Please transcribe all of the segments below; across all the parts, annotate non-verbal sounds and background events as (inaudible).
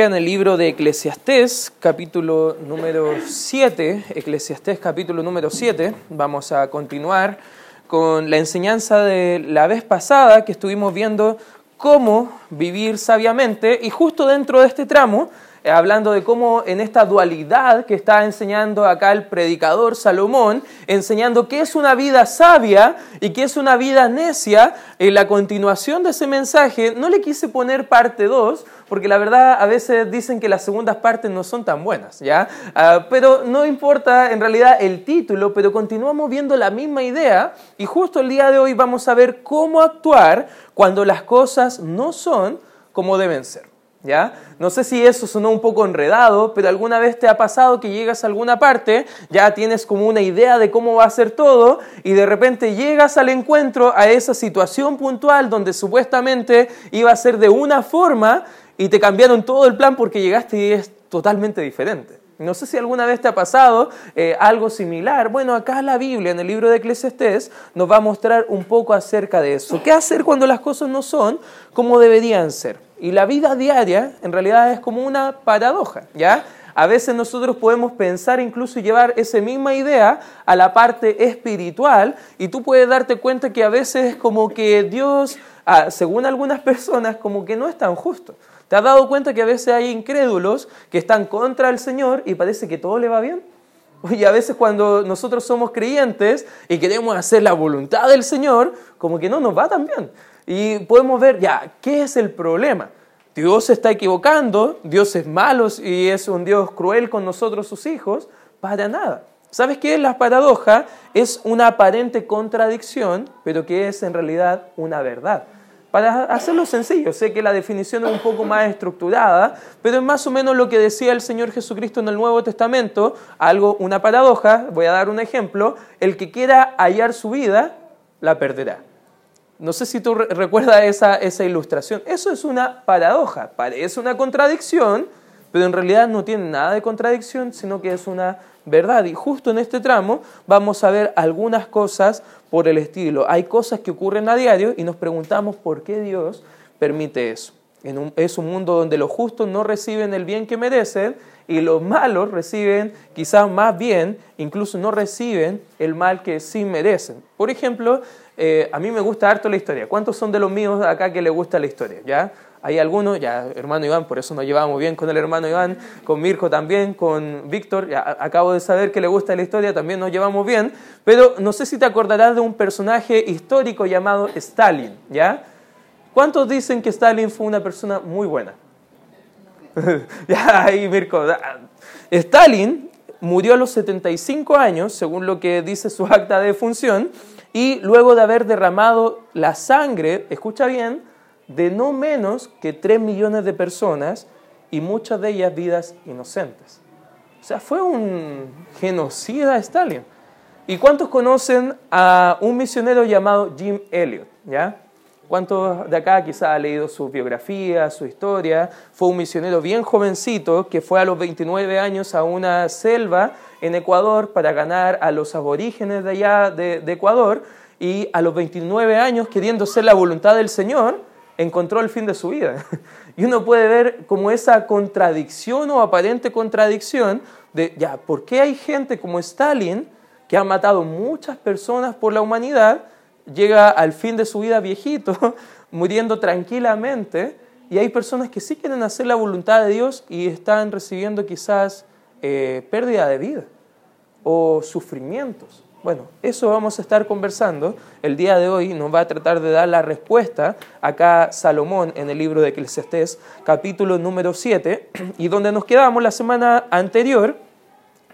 En el libro de Eclesiastés, capítulo número 7, Eclesiastés capítulo número 7, vamos a continuar con la enseñanza de la vez pasada que estuvimos viendo cómo vivir sabiamente y justo dentro de este tramo hablando de cómo en esta dualidad que está enseñando acá el predicador Salomón, enseñando qué es una vida sabia y qué es una vida necia, en la continuación de ese mensaje no le quise poner parte 2, porque la verdad a veces dicen que las segundas partes no son tan buenas, ¿ya? Ah, pero no importa en realidad el título, pero continuamos viendo la misma idea y justo el día de hoy vamos a ver cómo actuar cuando las cosas no son como deben ser. ¿Ya? No sé si eso sonó un poco enredado, pero alguna vez te ha pasado que llegas a alguna parte, ya tienes como una idea de cómo va a ser todo y de repente llegas al encuentro a esa situación puntual donde supuestamente iba a ser de una forma y te cambiaron todo el plan porque llegaste y es totalmente diferente. No sé si alguna vez te ha pasado eh, algo similar. Bueno, acá la Biblia, en el libro de Eclesiastés, nos va a mostrar un poco acerca de eso. ¿Qué hacer cuando las cosas no son como deberían ser? Y la vida diaria en realidad es como una paradoja, ¿ya? A veces nosotros podemos pensar incluso y llevar esa misma idea a la parte espiritual y tú puedes darte cuenta que a veces es como que Dios, ah, según algunas personas, como que no es tan justo. ¿Te has dado cuenta que a veces hay incrédulos que están contra el Señor y parece que todo le va bien? Y a veces cuando nosotros somos creyentes y queremos hacer la voluntad del Señor, como que no nos va tan bien. Y podemos ver, ya, ¿qué es el problema? Dios se está equivocando, Dios es malo y es un Dios cruel con nosotros, sus hijos, para nada. ¿Sabes qué es la paradoja? Es una aparente contradicción, pero que es en realidad una verdad. Para hacerlo sencillo, sé que la definición es un poco más estructurada, pero es más o menos lo que decía el Señor Jesucristo en el Nuevo Testamento, algo, una paradoja, voy a dar un ejemplo, el que quiera hallar su vida, la perderá. No sé si tú recuerdas esa, esa ilustración. Eso es una paradoja, parece una contradicción, pero en realidad no tiene nada de contradicción, sino que es una verdad. Y justo en este tramo vamos a ver algunas cosas por el estilo. Hay cosas que ocurren a diario y nos preguntamos por qué Dios permite eso. es un mundo donde los justos no reciben el bien que merecen y los malos reciben quizás más bien, incluso no reciben el mal que sí merecen. Por ejemplo, eh, a mí me gusta harto la historia. ¿Cuántos son de los míos acá que les gusta la historia? ¿Ya? Hay algunos, ya hermano Iván, por eso nos llevamos bien con el hermano Iván, con Mirko también, con Víctor, acabo de saber que le gusta la historia, también nos llevamos bien, pero no sé si te acordarás de un personaje histórico llamado Stalin, ¿ya? ¿Cuántos dicen que Stalin fue una persona muy buena? (laughs) ya, ahí Mirko. Stalin murió a los 75 años, según lo que dice su acta de función, y luego de haber derramado la sangre, escucha bien, de no menos que 3 millones de personas y muchas de ellas vidas inocentes. O sea, fue un genocida Stalin. ¿Y cuántos conocen a un misionero llamado Jim Elliot? ¿Ya? ¿Cuántos de acá quizá ha leído su biografía, su historia? Fue un misionero bien jovencito que fue a los 29 años a una selva en Ecuador para ganar a los aborígenes de allá de, Ecuador y a los 29 años, queriendo ser la voluntad del Señor, encontró el fin de su vida. (laughs) Y uno puede ver como esa contradicción o aparente contradicción de, ya, ¿por qué hay gente como Stalin, que ha matado muchas personas por la humanidad, llega al fin de su vida viejito, (laughs) muriendo tranquilamente, y hay personas que sí quieren hacer la voluntad de Dios y están recibiendo quizás eh, pérdida de vida o sufrimientos. Bueno, eso vamos a estar conversando. El día de hoy nos va a tratar de dar la respuesta acá Salomón en el libro de Eclesiastés, capítulo número 7, (clears throat) y donde nos quedamos la semana anterior,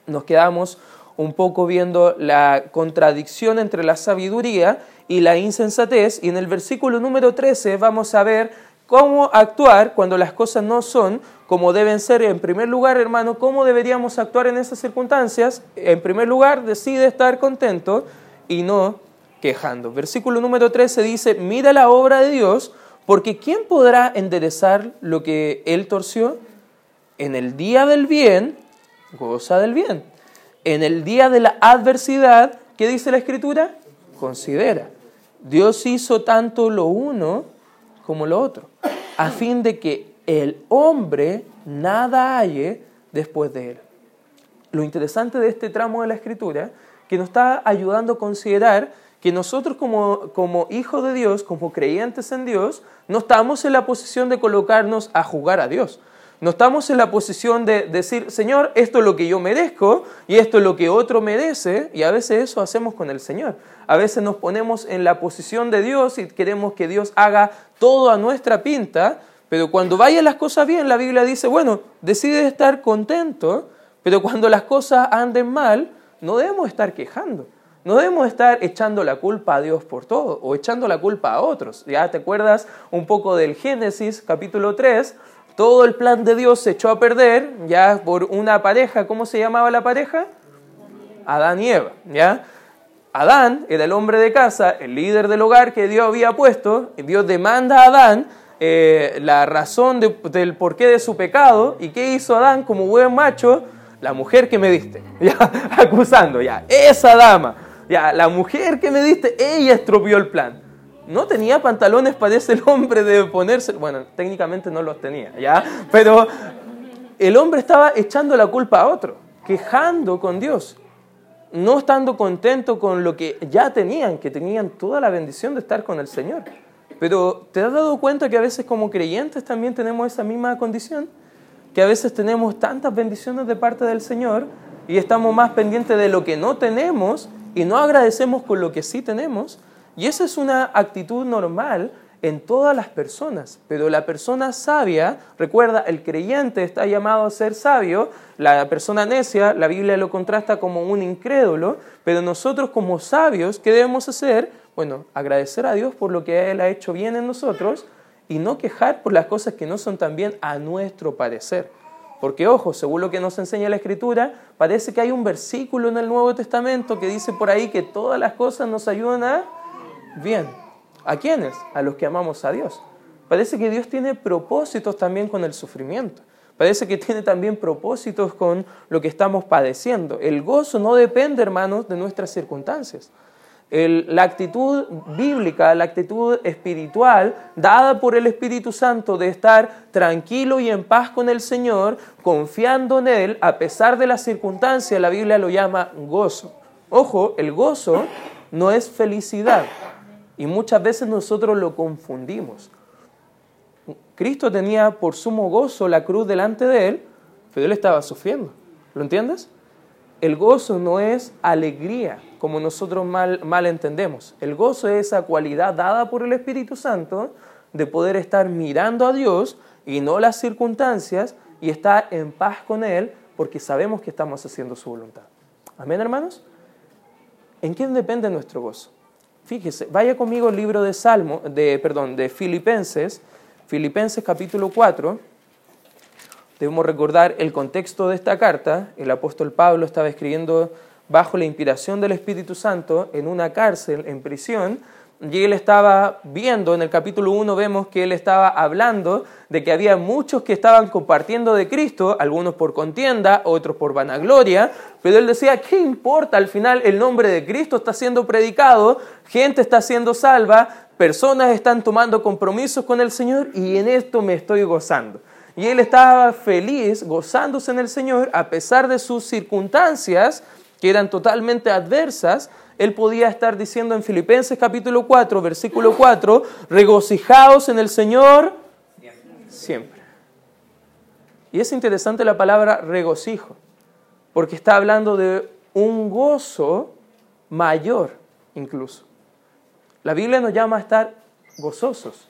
nos quedamos un poco viendo la contradicción entre la sabiduría y la insensatez, y en el versículo número 13 vamos a ver cómo actuar cuando las cosas no son como deben ser. En primer lugar, hermano, ¿cómo deberíamos actuar en esas circunstancias? En primer lugar, decide estar contento y no quejando. Versículo número 13 dice, mira la obra de Dios, porque ¿quién podrá enderezar lo que Él torció? En el día del bien, goza del bien. En el día de la adversidad, ¿qué dice la Escritura? Considera. Dios hizo tanto lo uno como lo otro, a fin de que el hombre nada halle después de él. Lo interesante de este tramo de la escritura, que nos está ayudando a considerar que nosotros como, como hijos de Dios, como creyentes en Dios, no estamos en la posición de colocarnos a jugar a Dios. No estamos en la posición de decir, Señor, esto es lo que yo merezco y esto es lo que otro merece, y a veces eso hacemos con el Señor. A veces nos ponemos en la posición de Dios y queremos que Dios haga todo a nuestra pinta, pero cuando vayan las cosas bien, la Biblia dice, bueno, decide estar contento, pero cuando las cosas anden mal, no debemos estar quejando. No debemos estar echando la culpa a Dios por todo o echando la culpa a otros. Ya te acuerdas un poco del Génesis capítulo 3, todo el plan de Dios se echó a perder ya por una pareja, ¿cómo se llamaba la pareja? Adán y Eva, ¿ya? Adán era el hombre de casa, el líder del hogar que Dios había puesto, Dios demanda a Adán eh, la razón del porqué de su pecado, ¿y qué hizo Adán como buen macho? La mujer que me diste, (laughs) ya, acusando, ya, esa dama, ya, la mujer que me diste, ella estropeó el plan. No tenía pantalones para ese hombre de ponerse, bueno, técnicamente no los tenía, ¿ya? Pero el hombre estaba echando la culpa a otro, quejando con Dios, no estando contento con lo que ya tenían, que tenían toda la bendición de estar con el Señor. Pero ¿te has dado cuenta que a veces como creyentes también tenemos esa misma condición? Que a veces tenemos tantas bendiciones de parte del Señor y estamos más pendientes de lo que no tenemos y no agradecemos con lo que sí tenemos. Y esa es una actitud normal en todas las personas, pero la persona sabia, recuerda, el creyente está llamado a ser sabio, la persona necia, la Biblia lo contrasta como un incrédulo, pero nosotros como sabios, ¿qué debemos hacer? Bueno, agradecer a Dios por lo que Él ha hecho bien en nosotros y no quejar por las cosas que no son tan bien a nuestro parecer. Porque ojo, según lo que nos enseña la Escritura, parece que hay un versículo en el Nuevo Testamento que dice por ahí que todas las cosas nos ayudan a bien. ¿A quiénes? A los que amamos a Dios. Parece que Dios tiene propósitos también con el sufrimiento. Parece que tiene también propósitos con lo que estamos padeciendo. El gozo no depende, hermanos, de nuestras circunstancias la actitud bíblica, la actitud espiritual dada por el Espíritu Santo de estar tranquilo y en paz con el Señor, confiando en Él, a pesar de las circunstancias, la Biblia lo llama gozo. Ojo, el gozo no es felicidad y muchas veces nosotros lo confundimos. Cristo tenía por sumo gozo la cruz delante de Él, pero Él estaba sufriendo. ¿Lo entiendes? El gozo no es alegría, como nosotros mal, mal entendemos. El gozo es esa cualidad dada por el Espíritu Santo de poder estar mirando a Dios y no las circunstancias y estar en paz con Él porque sabemos que estamos haciendo su voluntad. Amén, hermanos. ¿En quién depende nuestro gozo? Fíjese, vaya conmigo al libro de Salmo, de, perdón, de Filipenses, Filipenses capítulo 4. Debemos recordar el contexto de esta carta. El apóstol Pablo estaba escribiendo bajo la inspiración del Espíritu Santo en una cárcel, en prisión, y él estaba viendo, en el capítulo 1 vemos que él estaba hablando de que había muchos que estaban compartiendo de Cristo, algunos por contienda, otros por vanagloria, pero él decía, ¿qué importa? Al final el nombre de Cristo está siendo predicado, gente está siendo salva, personas están tomando compromisos con el Señor y en esto me estoy gozando. Y él estaba feliz, gozándose en el Señor, a pesar de sus circunstancias que eran totalmente adversas. Él podía estar diciendo en Filipenses capítulo 4, versículo 4, regocijaos en el Señor siempre. Y es interesante la palabra regocijo, porque está hablando de un gozo mayor incluso. La Biblia nos llama a estar gozosos.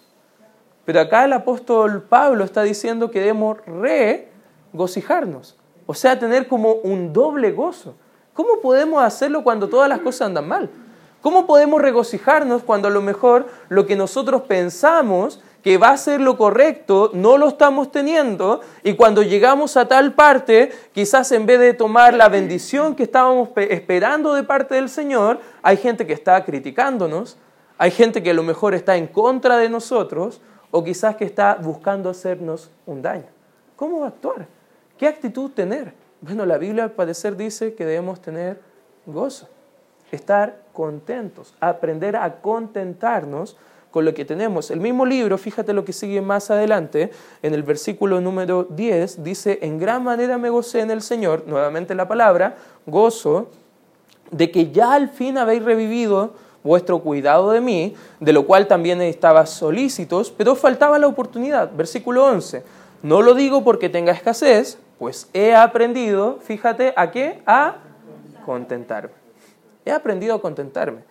Pero acá el apóstol Pablo está diciendo que debemos regocijarnos, o sea, tener como un doble gozo. ¿Cómo podemos hacerlo cuando todas las cosas andan mal? ¿Cómo podemos regocijarnos cuando a lo mejor lo que nosotros pensamos que va a ser lo correcto, no lo estamos teniendo y cuando llegamos a tal parte, quizás en vez de tomar la bendición que estábamos esperando de parte del Señor, hay gente que está criticándonos, hay gente que a lo mejor está en contra de nosotros o quizás que está buscando hacernos un daño. ¿Cómo actuar? ¿Qué actitud tener? Bueno, la Biblia al parecer dice que debemos tener gozo, estar contentos, aprender a contentarnos con lo que tenemos. El mismo libro, fíjate lo que sigue más adelante, en el versículo número 10, dice, en gran manera me gocé en el Señor, nuevamente la palabra, gozo, de que ya al fin habéis revivido vuestro cuidado de mí, de lo cual también estaba solícitos, pero faltaba la oportunidad. Versículo 11, no lo digo porque tenga escasez, pues he aprendido, fíjate, ¿a qué? A contentarme. He aprendido a contentarme.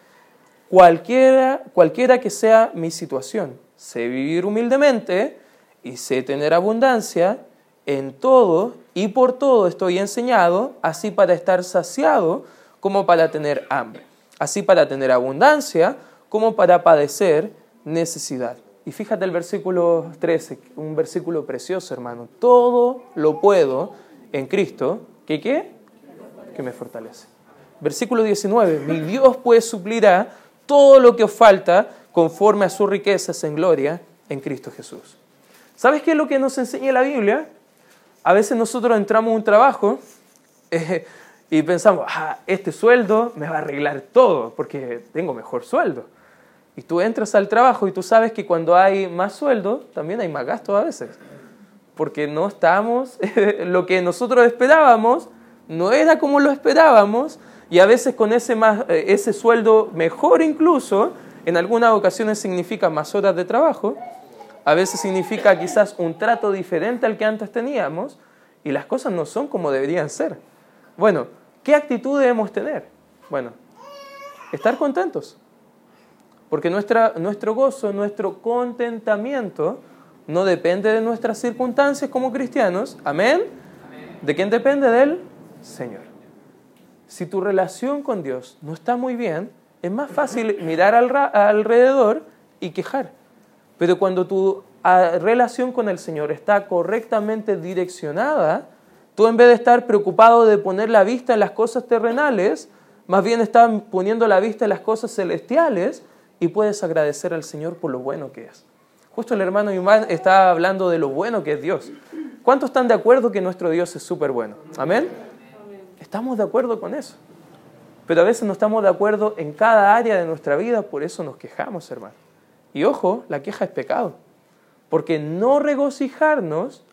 Cualquiera, cualquiera que sea mi situación, sé vivir humildemente y sé tener abundancia, en todo y por todo estoy enseñado, así para estar saciado como para tener hambre, así para tener abundancia como para padecer necesidad. Y fíjate el versículo 13, un versículo precioso, hermano. Todo lo puedo en Cristo, ¿que qué? Que me fortalece. Versículo 19, mi Dios pues suplirá todo lo que os falta conforme a sus riquezas en gloria en Cristo Jesús. ¿Sabes qué es lo que nos enseña la Biblia? A veces nosotros entramos a un trabajo (laughs) eh, y pensamos, ah, este sueldo me va a arreglar todo porque tengo mejor sueldo. Y tú entras al trabajo y tú sabes que cuando hay más sueldo, también hay más gastos a veces. Porque no estamos, (laughs) lo que nosotros esperábamos no era como lo esperábamos y a veces con ese, más, eh, ese sueldo mejor incluso, en algunas ocasiones significa más horas de trabajo, a veces significa quizás un trato diferente al que antes teníamos y las cosas no son como deberían ser. Bueno, ¿qué actitud debemos tener? Bueno, estar contentos. Porque nuestra, nuestro gozo, nuestro contentamiento no depende de nuestras circunstancias como cristianos. ¿Amén? ¿De quién depende? Del Señor si tu relación con Dios no está muy bien, es más fácil (clears throat) mirar alrededor y quejar. Pero cuando tu relación con el Señor está correctamente direccionada, tú en vez de estar preocupado de poner la vista en las cosas terrenales, más bien estás poniendo la vista en las cosas celestiales y puedes agradecer al Señor por lo bueno que es. Justo el hermano Iván está hablando de lo bueno que es Dios. ¿Cuántos están de acuerdo que nuestro Dios es súper bueno? Amén. Estamos de acuerdo con eso. Pero a veces no estamos de acuerdo en cada área de nuestra vida, por eso nos quejamos, hermano. Y ojo, la queja es pecado. Porque no regocijarnos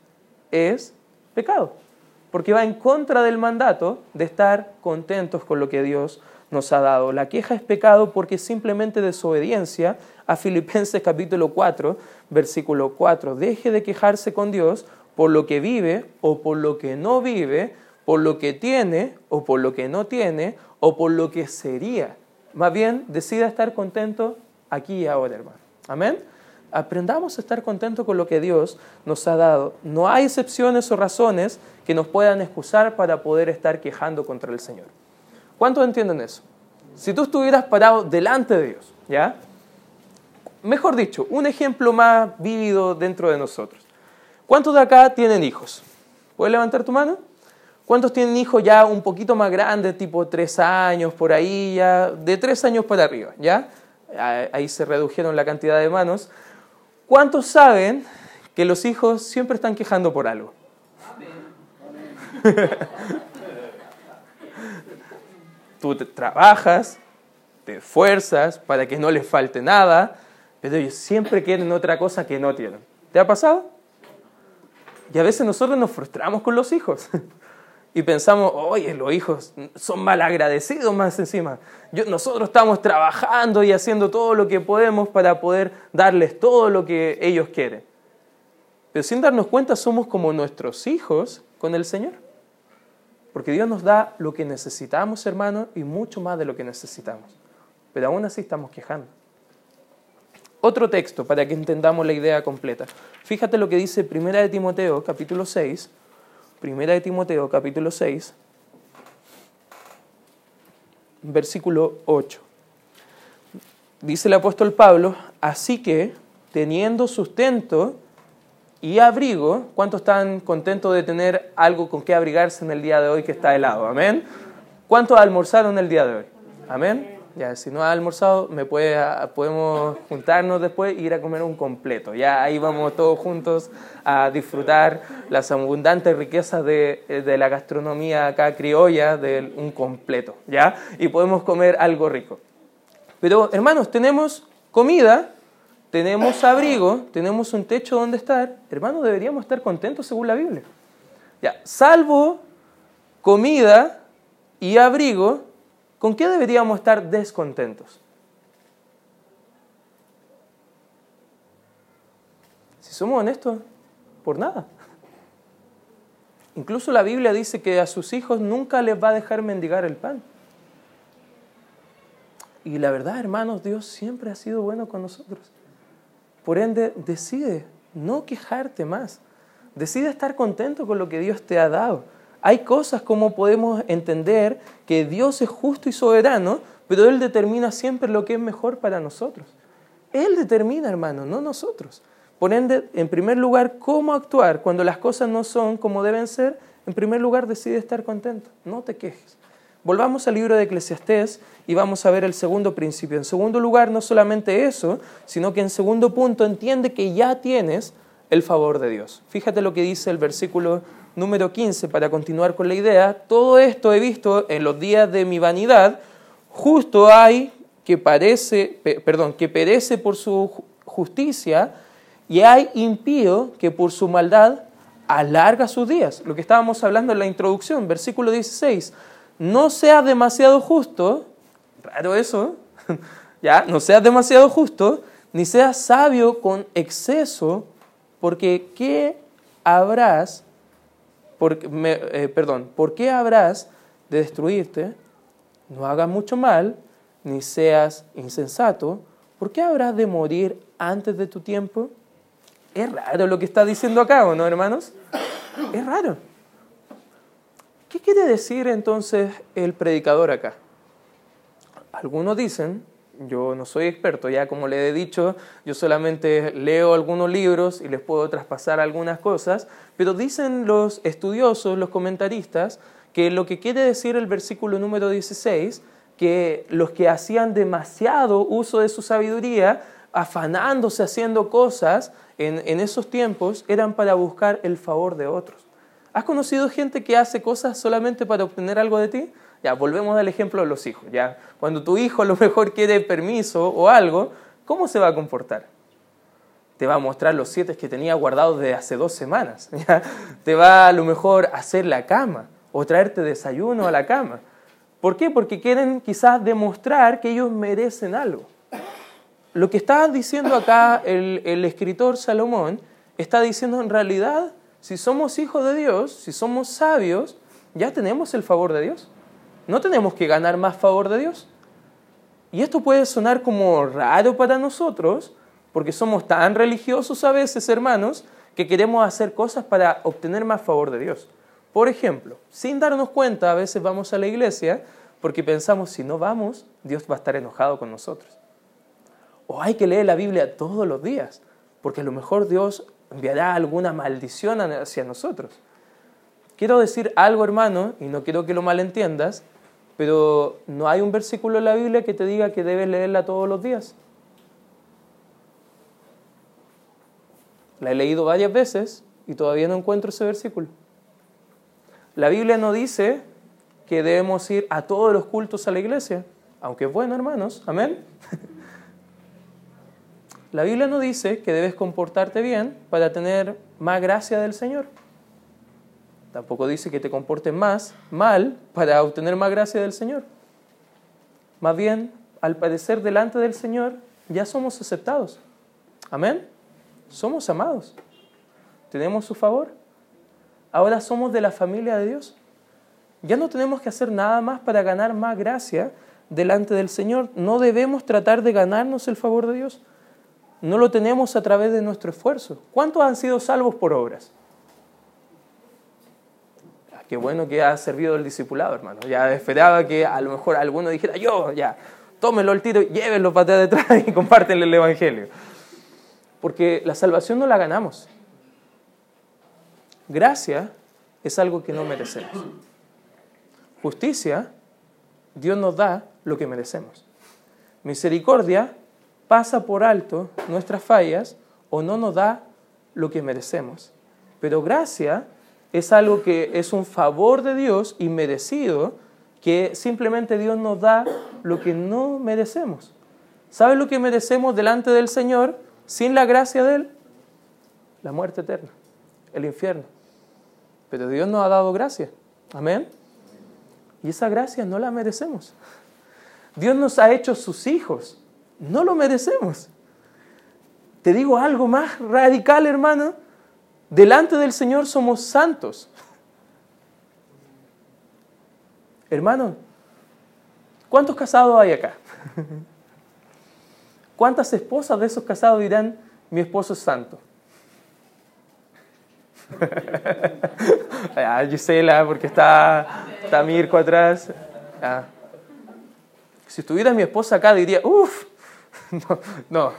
es pecado. Porque va en contra del mandato de estar contentos con lo que Dios nos ha dado. La queja es pecado porque es simplemente desobediencia a Filipenses capítulo 4, versículo 4. Deje de quejarse con Dios por lo que vive o por lo que no vive, por lo que tiene o por lo que no tiene o por lo que sería. Más bien, decida estar contento aquí y ahora, hermano. Amén. Aprendamos a estar contentos con lo que Dios nos ha dado. No hay excepciones o razones que nos puedan excusar para poder estar quejando contra el Señor. ¿Cuántos entienden eso? Si tú estuvieras parado delante de Dios, ¿ya? Mejor dicho, un ejemplo más vívido dentro de nosotros. ¿Cuántos de acá tienen hijos? ¿Puedes levantar tu mano? ¿Cuántos tienen hijos ya un poquito más grandes, tipo tres años, por ahí, ya de tres años para arriba? ¿ya? Ahí se redujeron la cantidad de manos. ¿Cuántos saben que los hijos siempre están quejando por algo? (laughs) Tú trabajas, te esfuerzas para que no les falte nada, pero ellos siempre quieren otra cosa que no tienen. ¿Te ha pasado? Y a veces nosotros nos frustramos con los hijos. (laughs) y pensamos, oye, los hijos son mal agradecidos más encima. nosotros estamos trabajando y haciendo todo lo que podemos para poder darles todo lo que ellos quieren. Pero sin darnos cuenta somos como nuestros hijos con el Señor. Porque Dios nos da lo que necesitamos, hermano, y mucho más de lo que necesitamos. Pero aún así estamos quejando. Otro texto para que entendamos la idea completa. Fíjate lo que dice Primera de Timoteo, capítulo 6, Primera de Timoteo capítulo 6, versículo 8. Dice el apóstol Pablo, así que teniendo sustento y abrigo, ¿cuántos están contentos de tener algo con que abrigarse en el día de hoy que está helado? Amén. ¿Cuántos almorzaron el día de hoy? Amén. Ya, si no ha almorzado, me puede, podemos juntarnos después e ir a comer un completo. Ya ahí vamos todos juntos a disfrutar las abundantes riquezas de, de la gastronomía acá criolla de un completo, ¿ya? Y podemos comer algo rico. Pero hermanos, tenemos comida tenemos abrigo, tenemos un techo donde estar, hermanos, deberíamos estar contentos según la Biblia. Ya, salvo comida y abrigo, ¿con qué deberíamos estar descontentos? Si somos honestos, por nada. Incluso la Biblia dice que a sus hijos nunca les va a dejar mendigar el pan. Y la verdad, hermanos, Dios siempre ha sido bueno con nosotros. Por ende, decide no quejarte más. Decide estar contento con lo que Dios te ha dado. Hay cosas como podemos entender que Dios es justo y soberano, pero Él determina siempre lo que es mejor para nosotros. Él determina, hermano, no nosotros. Por ende, en primer lugar, cómo actuar cuando las cosas no son como deben ser. En primer lugar, decide estar contento. No te quejes. Volvamos al libro de Eclesiastés y vamos a ver el segundo principio. En segundo lugar, no solamente eso, sino que en segundo punto entiende que ya tienes el favor de Dios. Fíjate lo que dice el versículo número 15 para continuar con la idea. Todo esto he visto en los días de mi vanidad. Justo hay que parece, perdón, que perece por su justicia y hay impío que por su maldad alarga sus días. Lo que estábamos hablando en la introducción, versículo 16 no seas demasiado justo, raro eso, (laughs) ya, no seas demasiado justo, ni seas sabio con exceso, porque ¿qué habrás, eh, perdón, por qué habrás de destruirte? No hagas mucho mal, ni seas insensato, ¿por qué habrás de morir antes de tu tiempo? Es raro lo que está diciendo acá, ¿o no, hermanos? Es raro. ¿Qué quiere decir entonces el predicador acá? Algunos dicen, yo no soy experto, ya como le he dicho, yo solamente leo algunos libros y les puedo traspasar algunas cosas, pero dicen los estudiosos, los comentaristas, que lo que quiere decir el versículo número 16, que los que hacían demasiado uso de su sabiduría, afanándose haciendo cosas en, en esos tiempos, eran para buscar el favor de otros. ¿Has conocido gente que hace cosas solamente para obtener algo de ti? Ya, volvemos al ejemplo de los hijos. Ya, cuando tu hijo a lo mejor quiere permiso o algo, ¿cómo se va a comportar? Te va a mostrar los siete que tenía guardados de hace dos semanas. (laughs) Te va a lo mejor hacer la cama o traerte desayuno a la cama. ¿Por qué? Porque quieren quizás demostrar que ellos merecen algo. Lo que está diciendo acá el escritor Salomón está diciendo en realidad si somos hijos de Dios, si somos sabios, ya tenemos el favor de Dios. No tenemos que ganar más favor de Dios. Y esto puede sonar como raro para nosotros, porque somos tan religiosos a veces, hermanos, que queremos hacer cosas para obtener más favor de Dios. Por ejemplo, sin darnos cuenta, a veces vamos a la iglesia porque pensamos, si no vamos, Dios va a estar enojado con nosotros. O hay que leer la Biblia todos los días, porque a lo mejor Dios enviará alguna maldición hacia nosotros. Quiero decir algo, hermano, y no quiero que lo malentiendas, pero no hay un versículo en la Biblia que te diga que debes leerla todos los días. La he leído varias veces y todavía no encuentro ese versículo. La Biblia no dice que debemos ir a todos los cultos a la iglesia, aunque es bueno, hermanos, amén. (laughs) La Biblia no dice que debes comportarte bien para tener más gracia del Señor. Tampoco dice que te comportes más mal para obtener más gracia del Señor. Más bien, al padecer delante del Señor, ya somos aceptados. Amén. Somos amados. Tenemos su favor. Ahora somos de la familia de Dios. Ya no tenemos que hacer nada más para ganar más gracia delante del Señor. No debemos tratar de ganarnos el favor de Dios no lo tenemos a través de nuestro esfuerzo. ¿Cuántos han sido salvos por obras? Ah, qué bueno que ha servido el discipulado, hermano. Ya esperaba que a lo mejor alguno dijera, yo, ya, tómenlo el tiro, llévenlo para (laughs) detrás y compártenle el Evangelio. Porque la salvación no la ganamos. Gracia es algo que no merecemos. Justicia, Dios nos da lo que merecemos. Misericordia, pasa por alto nuestras fallas o no nos da lo que merecemos. Pero gracia es algo que es un favor de Dios y merecido, que simplemente Dios nos da lo que no merecemos. ¿Sabes lo que merecemos delante del Señor? Sin la gracia de Él, la muerte eterna, el infierno. Pero Dios nos ha dado gracia. Amén. Y esa gracia no la merecemos. Dios nos ha hecho sus hijos. No lo merecemos. Te digo algo más radical, hermano. Delante del Señor somos santos. Hermano, ¿cuántos casados hay acá? ¿Cuántas esposas de esos casados dirán, mi esposo es santo? (laughs) ah, Gisela, porque está, está Mirko atrás. Ah. Si estuviera mi esposa acá, diría, uff, (laughs) no, no,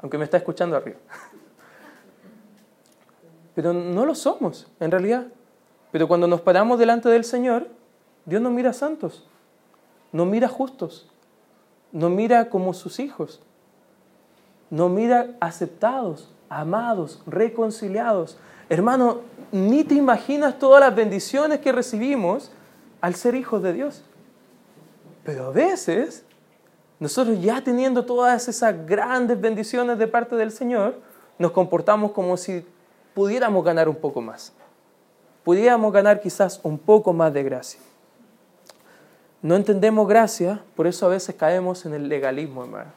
aunque me está escuchando arriba. Pero no lo somos, en realidad. Pero cuando nos paramos delante del Señor, Dios nos mira santos, nos mira justos, nos mira como sus hijos, nos mira aceptados, amados, reconciliados. Hermano, ni te imaginas todas las bendiciones que recibimos al ser hijos de Dios. Pero a veces, nosotros ya teniendo todas esas grandes bendiciones de parte del Señor, nos comportamos como si pudiéramos ganar un poco más. Pudiéramos ganar quizás un poco más de gracia. No entendemos gracia, por eso a veces caemos en el legalismo, hermano.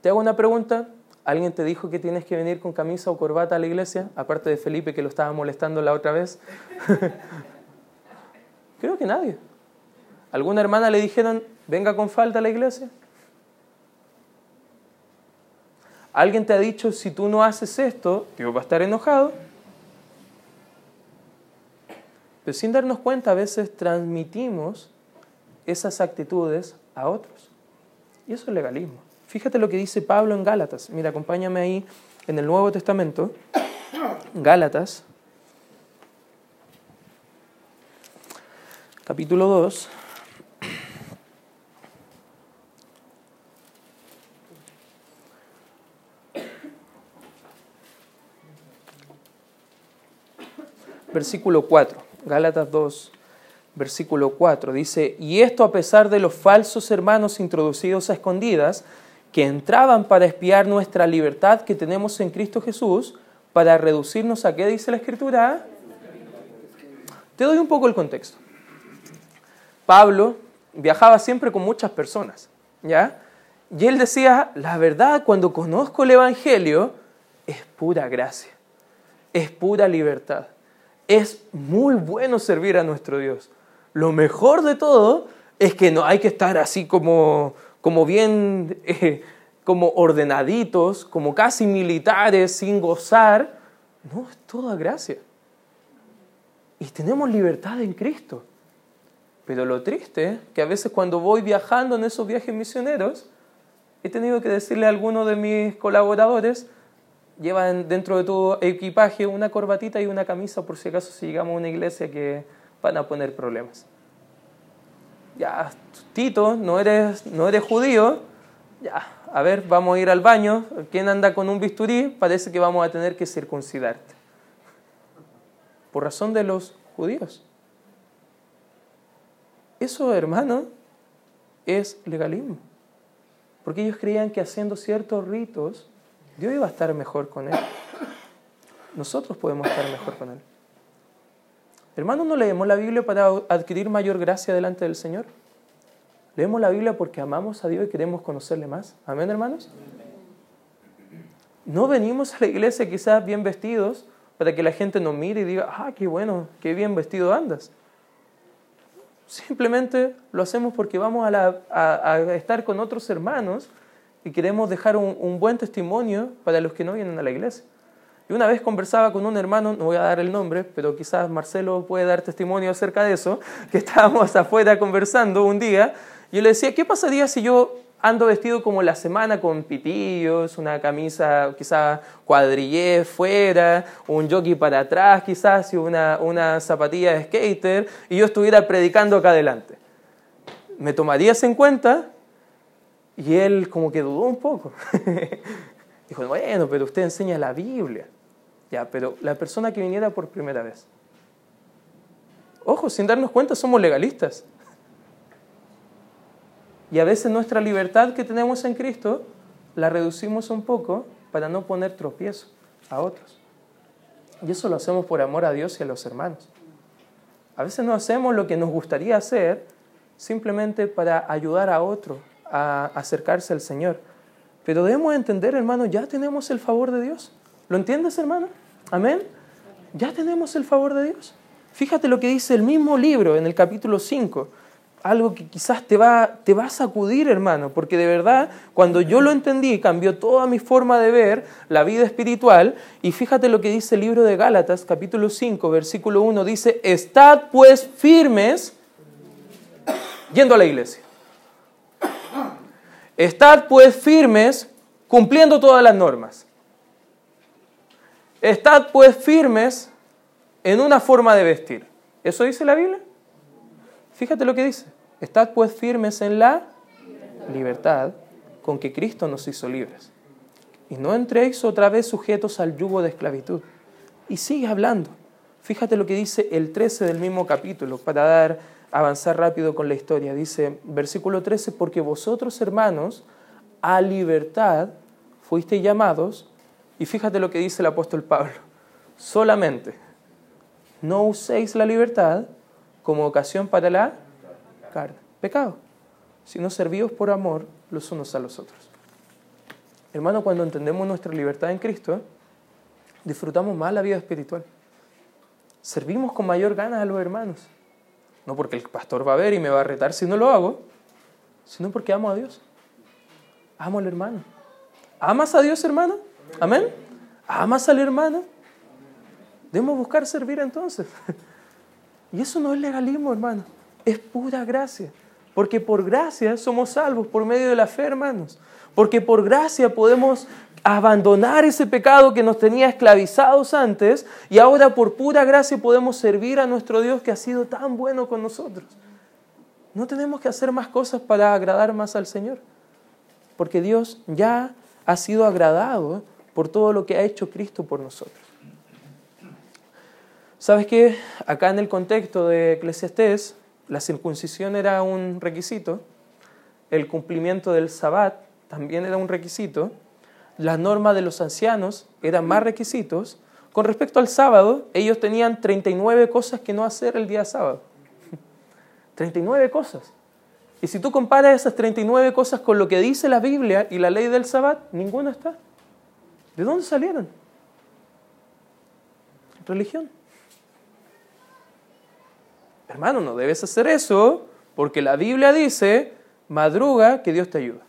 Te hago una pregunta. ¿Alguien te dijo que tienes que venir con camisa o corbata a la iglesia? Aparte de Felipe que lo estaba molestando la otra vez. (laughs) Creo que nadie. ¿Alguna hermana le dijeron, venga con falta a la iglesia? ¿Alguien te ha dicho, si tú no haces esto, Dios va a estar enojado? Pero sin darnos cuenta, a veces transmitimos esas actitudes a otros. Y eso es legalismo. Fíjate lo que dice Pablo en Gálatas. Mira, acompáñame ahí en el Nuevo Testamento. Gálatas, capítulo 2. Versículo 4. Gálatas 2, versículo 4, dice, y esto a pesar de los falsos hermanos introducidos a escondidas, que entraban para espiar nuestra libertad que tenemos en Cristo Jesús, para reducirnos a qué dice la Escritura. Te doy un poco el contexto. Pablo viajaba siempre con muchas personas, ¿ya? Y él decía, la verdad, cuando conozco el Evangelio, es pura gracia, es pura libertad es muy bueno servir a nuestro Dios. Lo mejor de todo es que no hay que estar así como, como bien, eh, como ordenaditos, como casi militares, sin gozar. No, es toda gracia. Y tenemos libertad en Cristo. Pero lo triste es que a veces cuando voy viajando en esos viajes misioneros, he tenido que decirle a alguno de mis colaboradores, lleva dentro de tu equipaje una corbatita y una camisa por si acaso si llegamos a una iglesia que van a poner problemas. Ya, Tito, no eres, no eres judío, ya, a ver, vamos a ir al baño, ¿quién anda con un bisturí? Parece que vamos a tener que circuncidarte. Por razón de los judíos. Eso, hermano, es legalismo. Porque ellos creían que haciendo ciertos ritos Dios iba a estar mejor con él. Nosotros podemos estar mejor con él. Hermanos, ¿no leemos la Biblia para adquirir mayor gracia delante del Señor? Leemos la Biblia porque amamos a Dios y queremos conocerle más. Amén, hermanos. No venimos a la iglesia quizás bien vestidos para que la gente nos mire y diga, ah, qué bueno, qué bien vestido andas. Simplemente lo hacemos porque vamos a estar con otros hermanos y queremos dejar un, buen testimonio para los que no vienen a la iglesia. Y una vez conversaba con un hermano, no voy a dar el nombre, pero quizás Marcelo puede dar testimonio acerca de eso, (laughs) que estábamos afuera conversando un día, y yo le decía, ¿qué pasaría si yo ando vestido como la semana con pitillos, una camisa quizás cuadrillé fuera, un jockey para atrás quizás y una, una zapatilla de skater, y yo estuviera predicando acá adelante? ¿Me tomarías en cuenta? Y él como que dudó un poco. (laughs) Dijo, bueno, pero usted enseña la Biblia. Ya, pero la persona que viniera por primera vez. Ojo, sin darnos cuenta somos legalistas. Y a veces nuestra libertad que tenemos en Cristo la reducimos un poco para no poner tropiezo a otros. Y eso lo hacemos por amor a Dios y a los hermanos. A veces no hacemos lo que nos gustaría hacer simplemente para ayudar a otro a acercarse al Señor. Pero debemos entender, hermano, ya tenemos el favor de Dios. ¿Lo entiendes, hermano? Amén. Ya tenemos el favor de Dios. Fíjate lo que dice el mismo libro en el capítulo 5 algo que quizás te va, te va a sacudir, hermano, porque de verdad, cuando yo lo entendí, cambió toda mi forma de ver la vida espiritual. Y fíjate lo que dice el libro de Gálatas, capítulo 5, versículo 1, dice, estad pues firmes yendo a la iglesia. Estad pues firmes cumpliendo todas las normas. Estad pues firmes en una forma de vestir. ¿Eso dice la Biblia? Fíjate lo que dice. Estad pues firmes en la libertad con que Cristo nos hizo libres. Y no entréis otra vez sujetos al yugo de esclavitud. Y sigue hablando. Fíjate lo que dice el 13 del mismo capítulo para dar avanzar rápido con la historia. Dice, versículo 13, porque vosotros hermanos a libertad fuisteis llamados, y fíjate lo que dice el apóstol Pablo, solamente no uséis la libertad como ocasión para la carne. Pecado. Sino servidos por amor los unos a los otros. Hermano, cuando entendemos nuestra libertad en Cristo, disfrutamos más la vida espiritual. Servimos con mayor ganas a los hermanos. No porque el pastor va a ver y me va a retar si no lo hago, sino porque amo a Dios. Amo al hermano. ¿Amas a Dios, hermano? Amén. ¿Amas al hermano? Debemos buscar servir entonces. (laughs) Y eso no es legalismo, hermano. Es pura gracia. Porque por gracia somos salvos por medio de la fe, hermanos. Porque por gracia podemos abandonar ese pecado que nos tenía esclavizados antes y ahora por pura gracia podemos servir a nuestro Dios que ha sido tan bueno con nosotros. No tenemos que hacer más cosas para agradar más al Señor. Porque Dios ya ha sido agradado por todo lo que ha hecho Cristo por nosotros. ¿Sabes qué? Acá en el contexto de Eclesiastés, la circuncisión era un requisito, el cumplimiento del sabbat también era un requisito, las normas de los ancianos eran más requisitos. Con respecto al sábado, ellos tenían 39 cosas que no hacer el día sábado. (laughs) 39 cosas. Y si tú comparas esas 39 cosas con lo que dice la Biblia y la ley del sabbat, ninguna está. ¿De dónde salieron? Religión. Hermano, no debes hacer eso porque la Biblia dice, madruga que Dios te ayuda.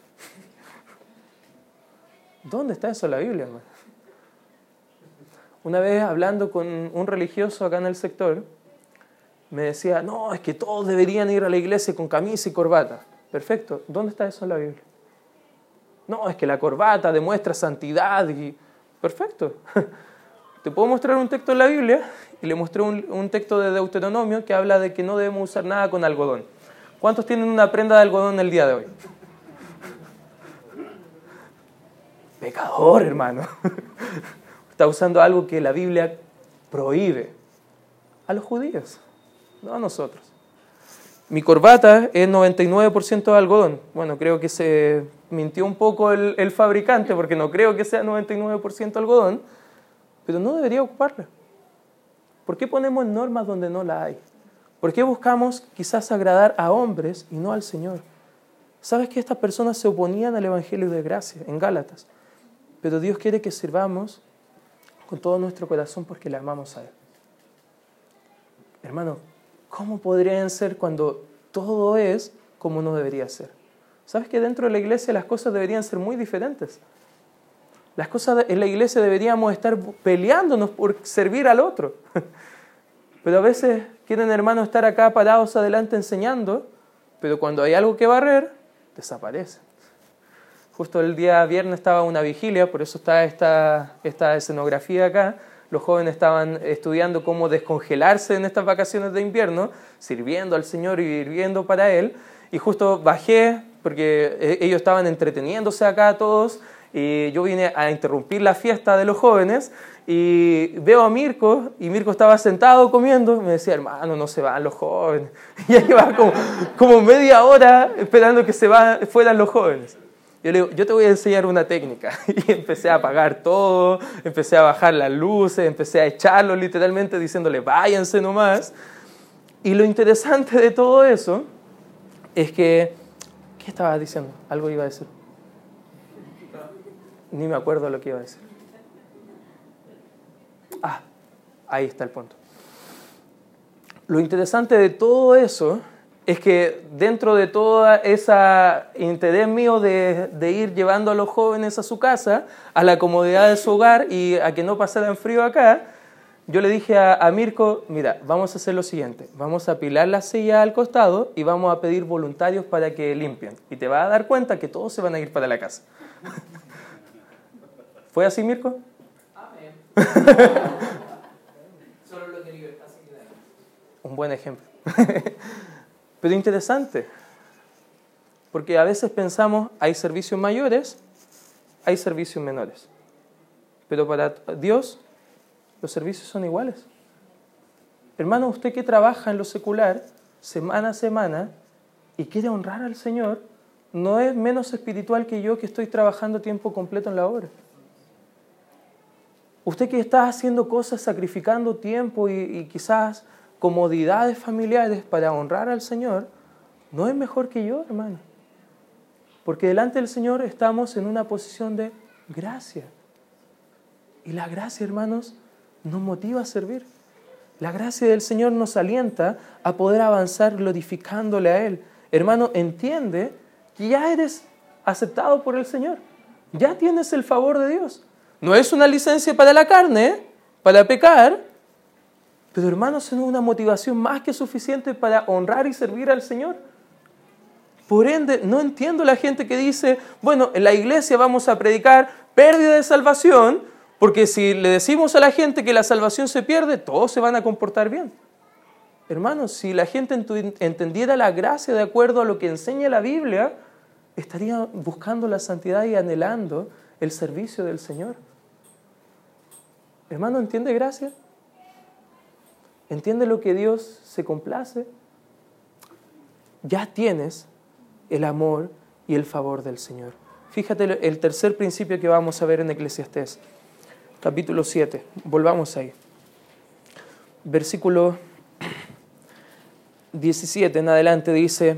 ¿Dónde está eso en la Biblia, hermano? Una vez hablando con un religioso acá en el sector, me decía, no, es que todos deberían ir a la iglesia con camisa y corbata. Perfecto, ¿dónde está eso en la Biblia? No, es que la corbata demuestra santidad y... Perfecto. (laughs) Te puedo mostrar un texto en la Biblia y le mostré un, texto de Deuteronomio que habla de que no debemos usar nada con algodón. ¿Cuántos tienen una prenda de algodón el día de hoy? Pecador, hermano. (laughs) Está usando algo que la Biblia prohíbe a los judíos, no a nosotros. Mi corbata es 99% de algodón. Bueno, creo que se mintió un poco el, el fabricante porque no creo que sea 99% algodón pero no debería ocuparla. ¿Por qué ponemos normas donde no la hay? ¿Por qué buscamos quizás agradar a hombres y no al Señor? ¿Sabes que estas personas se oponían al Evangelio de gracia en Gálatas? Pero Dios quiere que sirvamos con todo nuestro corazón porque le amamos a Él. Hermano, ¿cómo podrían ser cuando todo es como no debería ser? ¿Sabes que dentro de la iglesia las cosas deberían ser muy diferentes? Las cosas en la iglesia deberíamos estar peleándonos por servir al otro. (laughs) Pero a veces quieren hermanos estar acá parados adelante enseñando, pero cuando hay algo que barrer, desaparecen. Justo el día viernes estaba una vigilia, por eso está esta, escenografía acá. Los jóvenes estaban estudiando cómo descongelarse en estas vacaciones de invierno, sirviendo al Señor y viviendo para Él. Y justo bajé, porque eh, ellos estaban entreteniéndose acá todos, y yo vine a interrumpir la fiesta de los jóvenes y veo a Mirko y Mirko estaba sentado comiendo me decía, hermano, no se van los jóvenes. (laughs) Y ahí va como, como media hora esperando que se fueran los jóvenes. Yo le digo, yo te voy a enseñar una técnica. (laughs) Y empecé a apagar todo, empecé a bajar las luces, empecé a echarlo literalmente diciéndole, váyanse nomás. Y lo interesante de todo eso es que, ¿qué estaba diciendo? Algo iba a decir. Ni me acuerdo lo que iba a decir. Ah, ahí está el punto. Lo interesante de todo eso es que dentro de todo ese interés mío de, ir llevando a los jóvenes a su casa, a la comodidad de su hogar y a que no pasaran frío acá, yo le dije a, a, Mirko, mira, vamos a hacer lo siguiente, vamos a apilar la silla al costado y vamos a pedir voluntarios para que limpien. Y te vas a dar cuenta que todos se van a ir para la casa. (laughs) ¿Fue así, Mirko? Amén. (laughs) Solo lo que Un buen ejemplo. (laughs) Pero interesante, porque a veces pensamos, hay servicios mayores, hay servicios menores. Pero para Dios los servicios son iguales. Hermano, usted que trabaja en lo secular, semana a semana, y quiere honrar al Señor, no es menos espiritual que yo que estoy trabajando tiempo completo en la obra. Usted que está haciendo cosas, sacrificando tiempo y, y quizás comodidades familiares para honrar al Señor, no es mejor que yo, hermano. Porque delante del Señor estamos en una posición de gracia. Y la gracia, hermanos, nos motiva a servir. La gracia del Señor nos alienta a poder avanzar glorificándole a Él. Hermano, entiende que ya eres aceptado por el Señor. Ya tienes el favor de Dios. No es una licencia para la carne, para pecar, pero hermanos, es una motivación más que suficiente para honrar y servir al Señor. Por ende, no entiendo la gente que dice, bueno, en la iglesia vamos a predicar pérdida de salvación, porque si le decimos a la gente que la salvación se pierde, todos se van a comportar bien. Hermanos, si la gente entendiera la gracia de acuerdo a lo que enseña la Biblia, estaría buscando la santidad y anhelando el servicio del Señor. Hermano, ¿entiende gracia? ¿Entiende lo que Dios se complace? Ya tienes el amor y el favor del Señor. Fíjate el tercer principio que vamos a ver en Eclesiastés, capítulo 7. Volvamos ahí. Versículo 17 en adelante dice,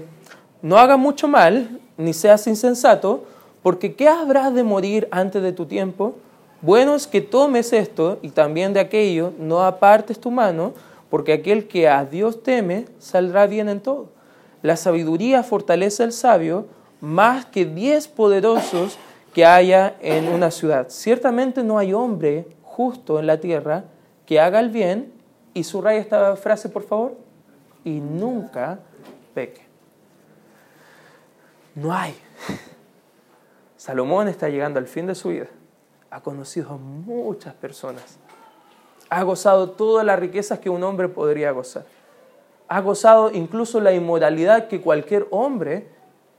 no haga mucho mal, ni seas insensato, porque ¿qué habrás de morir antes de tu tiempo? Bueno es que tomes esto y también de aquello, no apartes tu mano, porque aquel que a Dios teme saldrá bien en todo. La sabiduría fortalece al sabio más que diez poderosos que haya en una ciudad. Ciertamente no hay hombre justo en la tierra que haga el bien, y subraya esta frase por favor, y nunca peque. No hay. Salomón está llegando al fin de su vida. Ha conocido a muchas personas ha gozado todas las riquezas que un hombre podría gozar. Ha gozado incluso la inmoralidad que cualquier hombre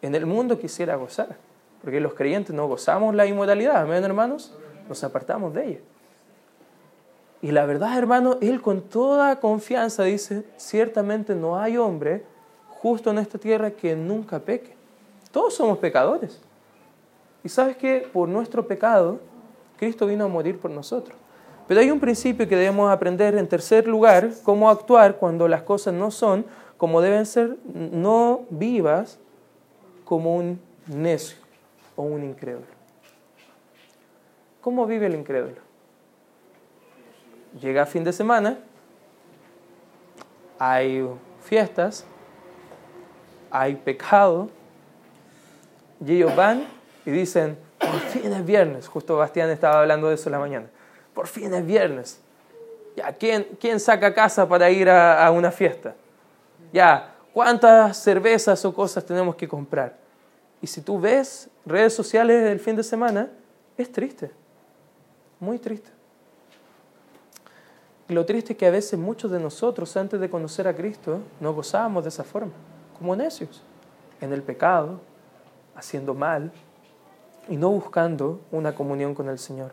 en el mundo quisiera gozar. Porque los creyentes no gozamos la inmoralidad, amén hermanos, nos apartamos de ella. Y la verdad, hermano, él con toda confianza dice, ciertamente no hay hombre justo en esta tierra que nunca peque. Todos somos pecadores. Y sabes que por nuestro pecado, Cristo vino a morir por nosotros. Pero hay un principio que debemos aprender en tercer lugar, cómo actuar cuando las cosas no son como deben ser, no vivas como un necio o un incrédulo. ¿Cómo vive el incrédulo? Llega fin de semana, hay fiestas, hay pecado, y ellos van y dicen, por fin es viernes, justo Bastián estaba hablando de eso la mañana por fin es viernes. Ya, ¿quién, quién saca casa para ir a, una fiesta? Ya, ¿cuántas cervezas o cosas tenemos que comprar? Y si tú ves redes sociales del fin de semana, es triste, muy triste. Y lo triste es que a veces muchos de nosotros, antes de conocer a Cristo, no gozábamos de esa forma, como necios, en el pecado, haciendo mal y no buscando una comunión con el Señor.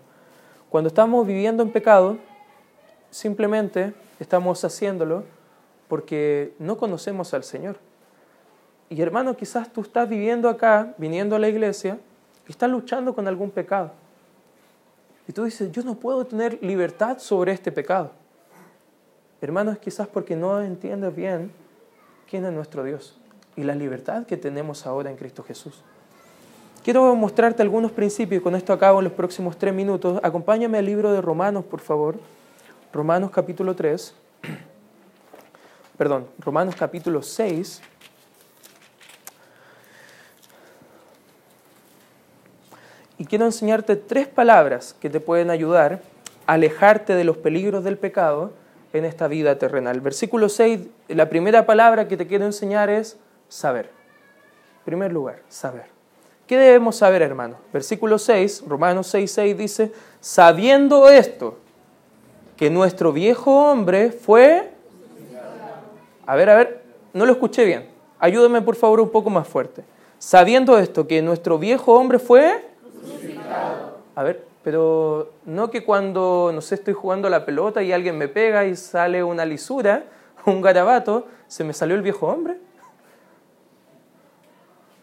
Cuando estamos viviendo en pecado, simplemente estamos haciéndolo porque no conocemos al Señor. Y hermano, quizás tú estás viviendo acá, viniendo a la iglesia, y estás luchando con algún pecado. Y tú dices, yo no puedo tener libertad sobre este pecado. Hermanos, quizás porque no entiendes bien quién es nuestro Dios y la libertad que tenemos ahora en Cristo Jesús. Quiero mostrarte algunos principios y con esto acabo en los próximos tres minutos. Acompáñame al libro de Romanos, por favor. Romanos capítulo 3. (clears throat) Perdón, Romanos capítulo 6. Y quiero enseñarte tres palabras que te pueden ayudar a alejarte de los peligros del pecado en esta vida terrenal. Versículo 6, la primera palabra que te quiero enseñar es saber. En primer lugar, saber. ¿Qué debemos saber, hermano? Versículo 6, Romanos 6, 6 dice, sabiendo esto, que nuestro viejo hombre fue... A ver, a ver, no lo escuché bien. Ayúdame por favor un poco más fuerte. Sabiendo esto, que nuestro viejo hombre fue... A ver, pero no que cuando, no sé, estoy jugando la pelota y alguien me pega y sale una lisura, un garabato, se me salió el viejo hombre.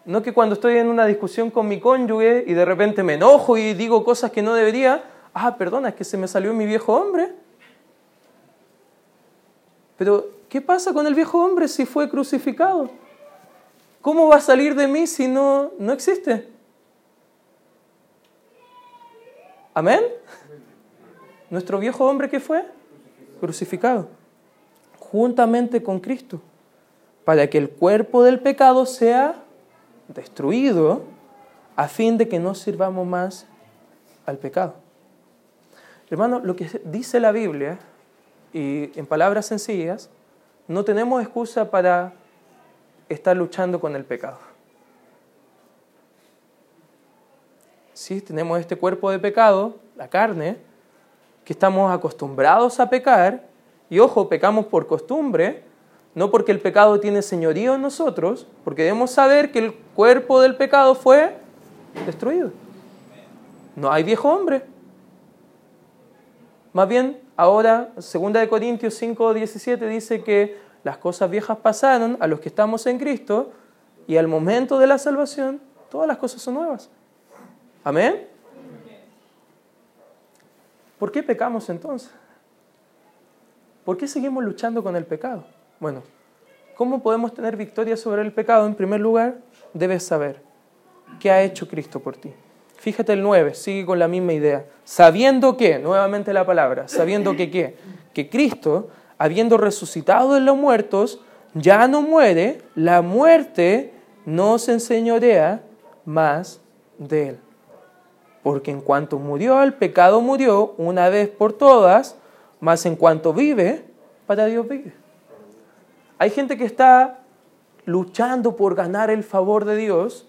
No que cuando estoy en una discusión con mi cónyuge y de repente me enojo y digo cosas que no debería, ah, perdona, es que se me salió mi viejo hombre. Pero, ¿qué pasa con el viejo hombre si fue crucificado? ¿Cómo va a salir de mí si no, no existe? Amén. Nuestro viejo hombre, ¿qué fue? Crucificado. Juntamente con Cristo. Para que el cuerpo del pecado sea destruido a fin de que no sirvamos más al pecado. Hermano, lo que dice la Biblia, y en palabras sencillas, no tenemos excusa para estar luchando con el pecado. Sí, tenemos este cuerpo de pecado, la carne, que estamos acostumbrados a pecar, y ojo, pecamos por costumbre, no porque el pecado tiene señorío en nosotros, porque debemos saber que el cuerpo del pecado fue destruido. No hay viejo hombre. Más bien, ahora, 2 de Corintios 5, 17 dice que las cosas viejas pasaron a los que estamos en Cristo y al momento de la salvación, todas las cosas son nuevas. Amén. ¿Por qué pecamos entonces? ¿Por qué seguimos luchando con el pecado? Bueno, ¿cómo podemos tener victoria sobre el pecado? En primer lugar, debes saber qué ha hecho Cristo por ti. Fíjate el 9, sigue con la misma idea. Sabiendo que, nuevamente la palabra, sabiendo que qué, que Cristo, habiendo resucitado de los muertos, ya no muere, la muerte no se enseñorea más de él. Porque en cuanto murió, el pecado murió una vez por todas, mas en cuanto vive, para Dios vive. Hay gente que está luchando por ganar el favor de Dios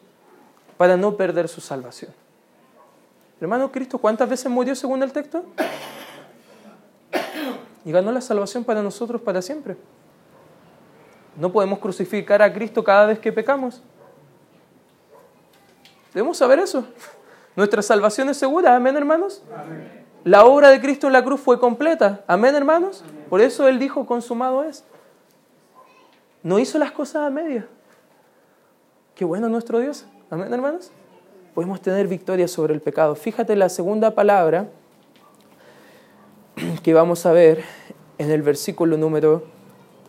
para no perder su salvación. Hermano Cristo, ¿cuántas veces murió según el texto? Y ganó la salvación para nosotros para siempre. No podemos crucificar a Cristo cada vez que pecamos. Debemos saber eso. Nuestra salvación es segura. Amén, hermanos. La obra de Cristo en la cruz fue completa. Amén, hermanos. Por eso Él dijo, consumado es. No hizo las cosas a media. Qué bueno nuestro Dios. Amén, hermanos. Podemos tener victoria sobre el pecado. Fíjate la segunda palabra (clears throat) que vamos a ver en el versículo número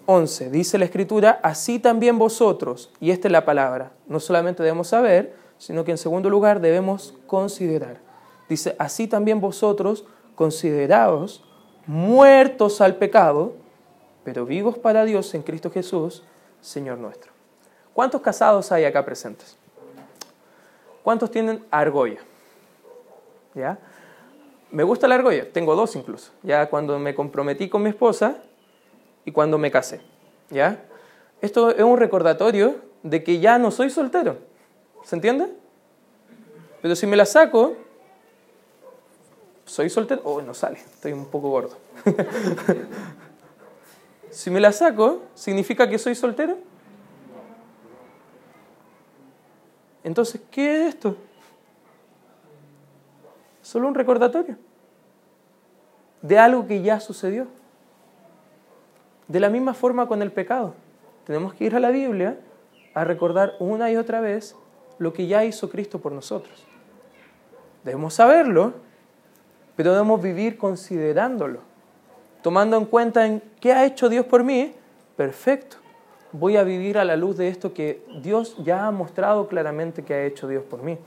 11. Dice la escritura, así también vosotros, y esta es la palabra, no solamente debemos saber, sino que en segundo lugar debemos considerar. Dice, así también vosotros consideraos muertos al pecado, pero vivos para Dios en Cristo Jesús, Señor nuestro. ¿Cuántos casados hay acá presentes? ¿Cuántos tienen argolla? ¿Ya? Me gusta la argolla, tengo dos incluso, ya cuando me comprometí con mi esposa y cuando me casé. ¿Ya? Esto es un recordatorio de que ya no soy soltero. ¿Se entiende? Pero si me la saco, soy soltero. Oh, no sale, estoy un poco gordo. (laughs) Si me la saco, ¿significa que soy soltero? Entonces, ¿qué es esto? Solo un recordatorio de algo que ya sucedió. De la misma forma con el pecado. Tenemos que ir a la Biblia a recordar una y otra vez lo que ya hizo Cristo por nosotros. Debemos saberlo, pero debemos vivir considerándolo, tomando en cuenta en qué ha hecho Dios por mí. Perfecto. Voy a vivir a la luz de esto que Dios ya ha mostrado claramente que ha hecho Dios por mí.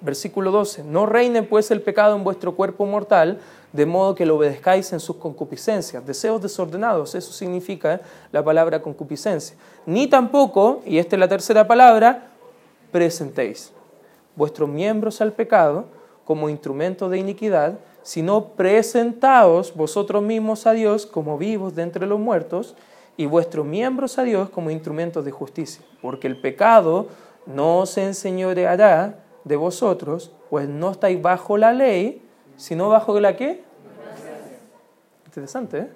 Versículo 12. No reine pues el pecado en vuestro cuerpo mortal, de modo que lo obedezcáis en sus concupiscencias, deseos desordenados, eso significa la palabra concupiscencia. Ni tampoco, y esta es la tercera palabra, presentéis vuestros miembros al pecado como instrumento de iniquidad, sino presentaos vosotros mismos a Dios como vivos de entre los muertos y vuestros miembros a Dios como instrumentos de justicia, porque el pecado no se enseñoreará de vosotros, pues no estáis bajo la ley, sino bajo la qué? Interesante, ¿eh?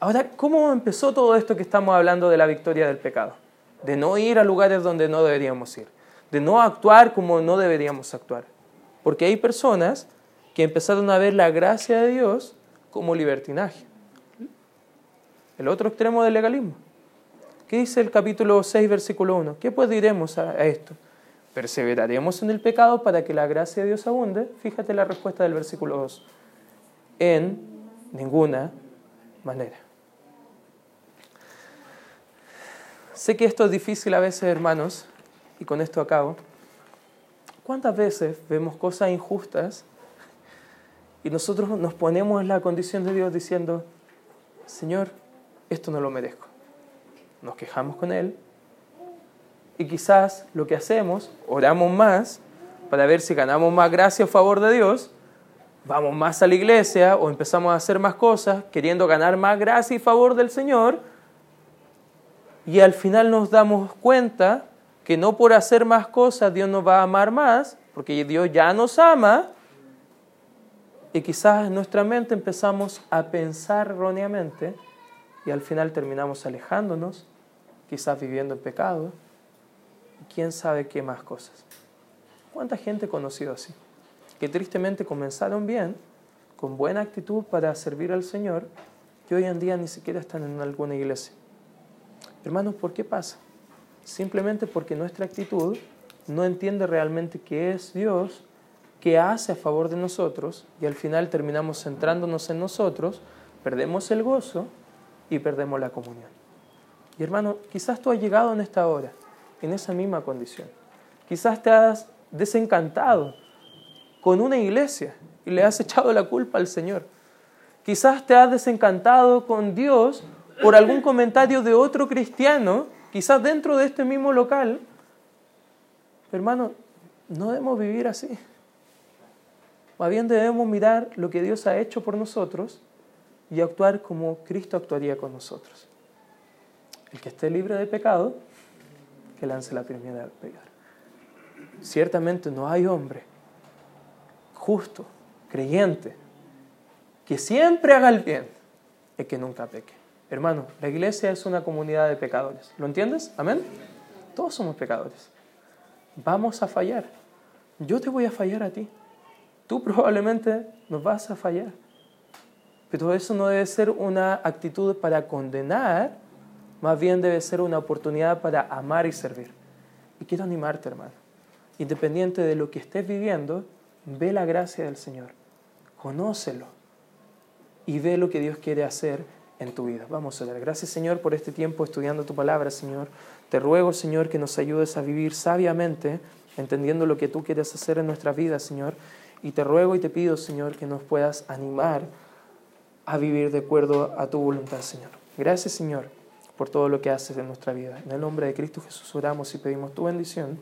Ahora, ¿cómo empezó todo esto que estamos hablando de la victoria del pecado? De no ir a lugares donde no deberíamos ir, de no actuar como no deberíamos actuar. Porque hay personas que empezaron a ver la gracia de Dios como libertinaje. El otro extremo del legalismo. ¿Qué dice el capítulo 6, versículo 1? ¿Qué pues diremos a esto? ¿Perseveraremos en el pecado para que la gracia de Dios abunde? Fíjate la respuesta del versículo 2. En ninguna manera. Sé que esto es difícil a veces, hermanos, y con esto acabo. ¿Cuántas veces vemos cosas injustas y nosotros nos ponemos en la condición de Dios diciendo, Señor, esto no lo merezco? Nos quejamos con Él, y quizás lo que hacemos, oramos más para ver si ganamos más gracia a favor de Dios, vamos más a la iglesia o empezamos a hacer más cosas queriendo ganar más gracia y favor del Señor y al final nos damos cuenta que no por hacer más cosas Dios nos va a amar más, porque Dios ya nos ama, y quizás en nuestra mente empezamos a pensar erróneamente y al final terminamos alejándonos, quizás viviendo en pecado quién sabe qué más cosas. ¿Cuánta gente he conocido así? Que tristemente comenzaron bien, con buena actitud para servir al Señor, y hoy en día ni siquiera están en alguna iglesia. Hermanos, ¿por qué pasa? Simplemente porque nuestra actitud no entiende realmente qué es Dios, qué hace a favor de nosotros, y al final terminamos centrándonos en nosotros, perdemos el gozo y perdemos la comunión. Y hermano, quizás tú has llegado en esta hora en esa misma condición. Quizás te has desencantado con una iglesia y le has echado la culpa al Señor. Quizás te has desencantado con Dios por algún comentario de otro cristiano, quizás dentro de este mismo local. Hermano, no debemos vivir así. Más bien debemos mirar lo que Dios ha hecho por nosotros y actuar como Cristo actuaría con nosotros. El que esté libre de pecado, que lance la primera piedra. Ciertamente no hay hombre justo, creyente, que siempre haga el bien y que nunca peque. Hermano, la iglesia es una comunidad de pecadores. ¿Lo entiendes? Amén. Todos somos pecadores. Vamos a fallar. Yo te voy a fallar a ti. Tú probablemente nos vas a fallar. Pero eso no debe ser una actitud para condenar más bien debe ser una oportunidad para amar y servir. Y quiero animarte, hermano. Independiente de lo que estés viviendo, ve la gracia del Señor. Conócelo. Y ve lo que Dios quiere hacer en tu vida. Vamos a dar gracias, Señor, por este tiempo estudiando tu palabra, Señor. Te ruego, Señor, que nos ayudes a vivir sabiamente, entendiendo lo que tú quieres hacer en nuestra vida, Señor. Y te ruego y te pido, Señor, que nos puedas animar a vivir de acuerdo a tu voluntad, Señor. Gracias, Señor por todo lo que haces en nuestra vida. En el nombre de Cristo Jesús oramos y pedimos tu bendición.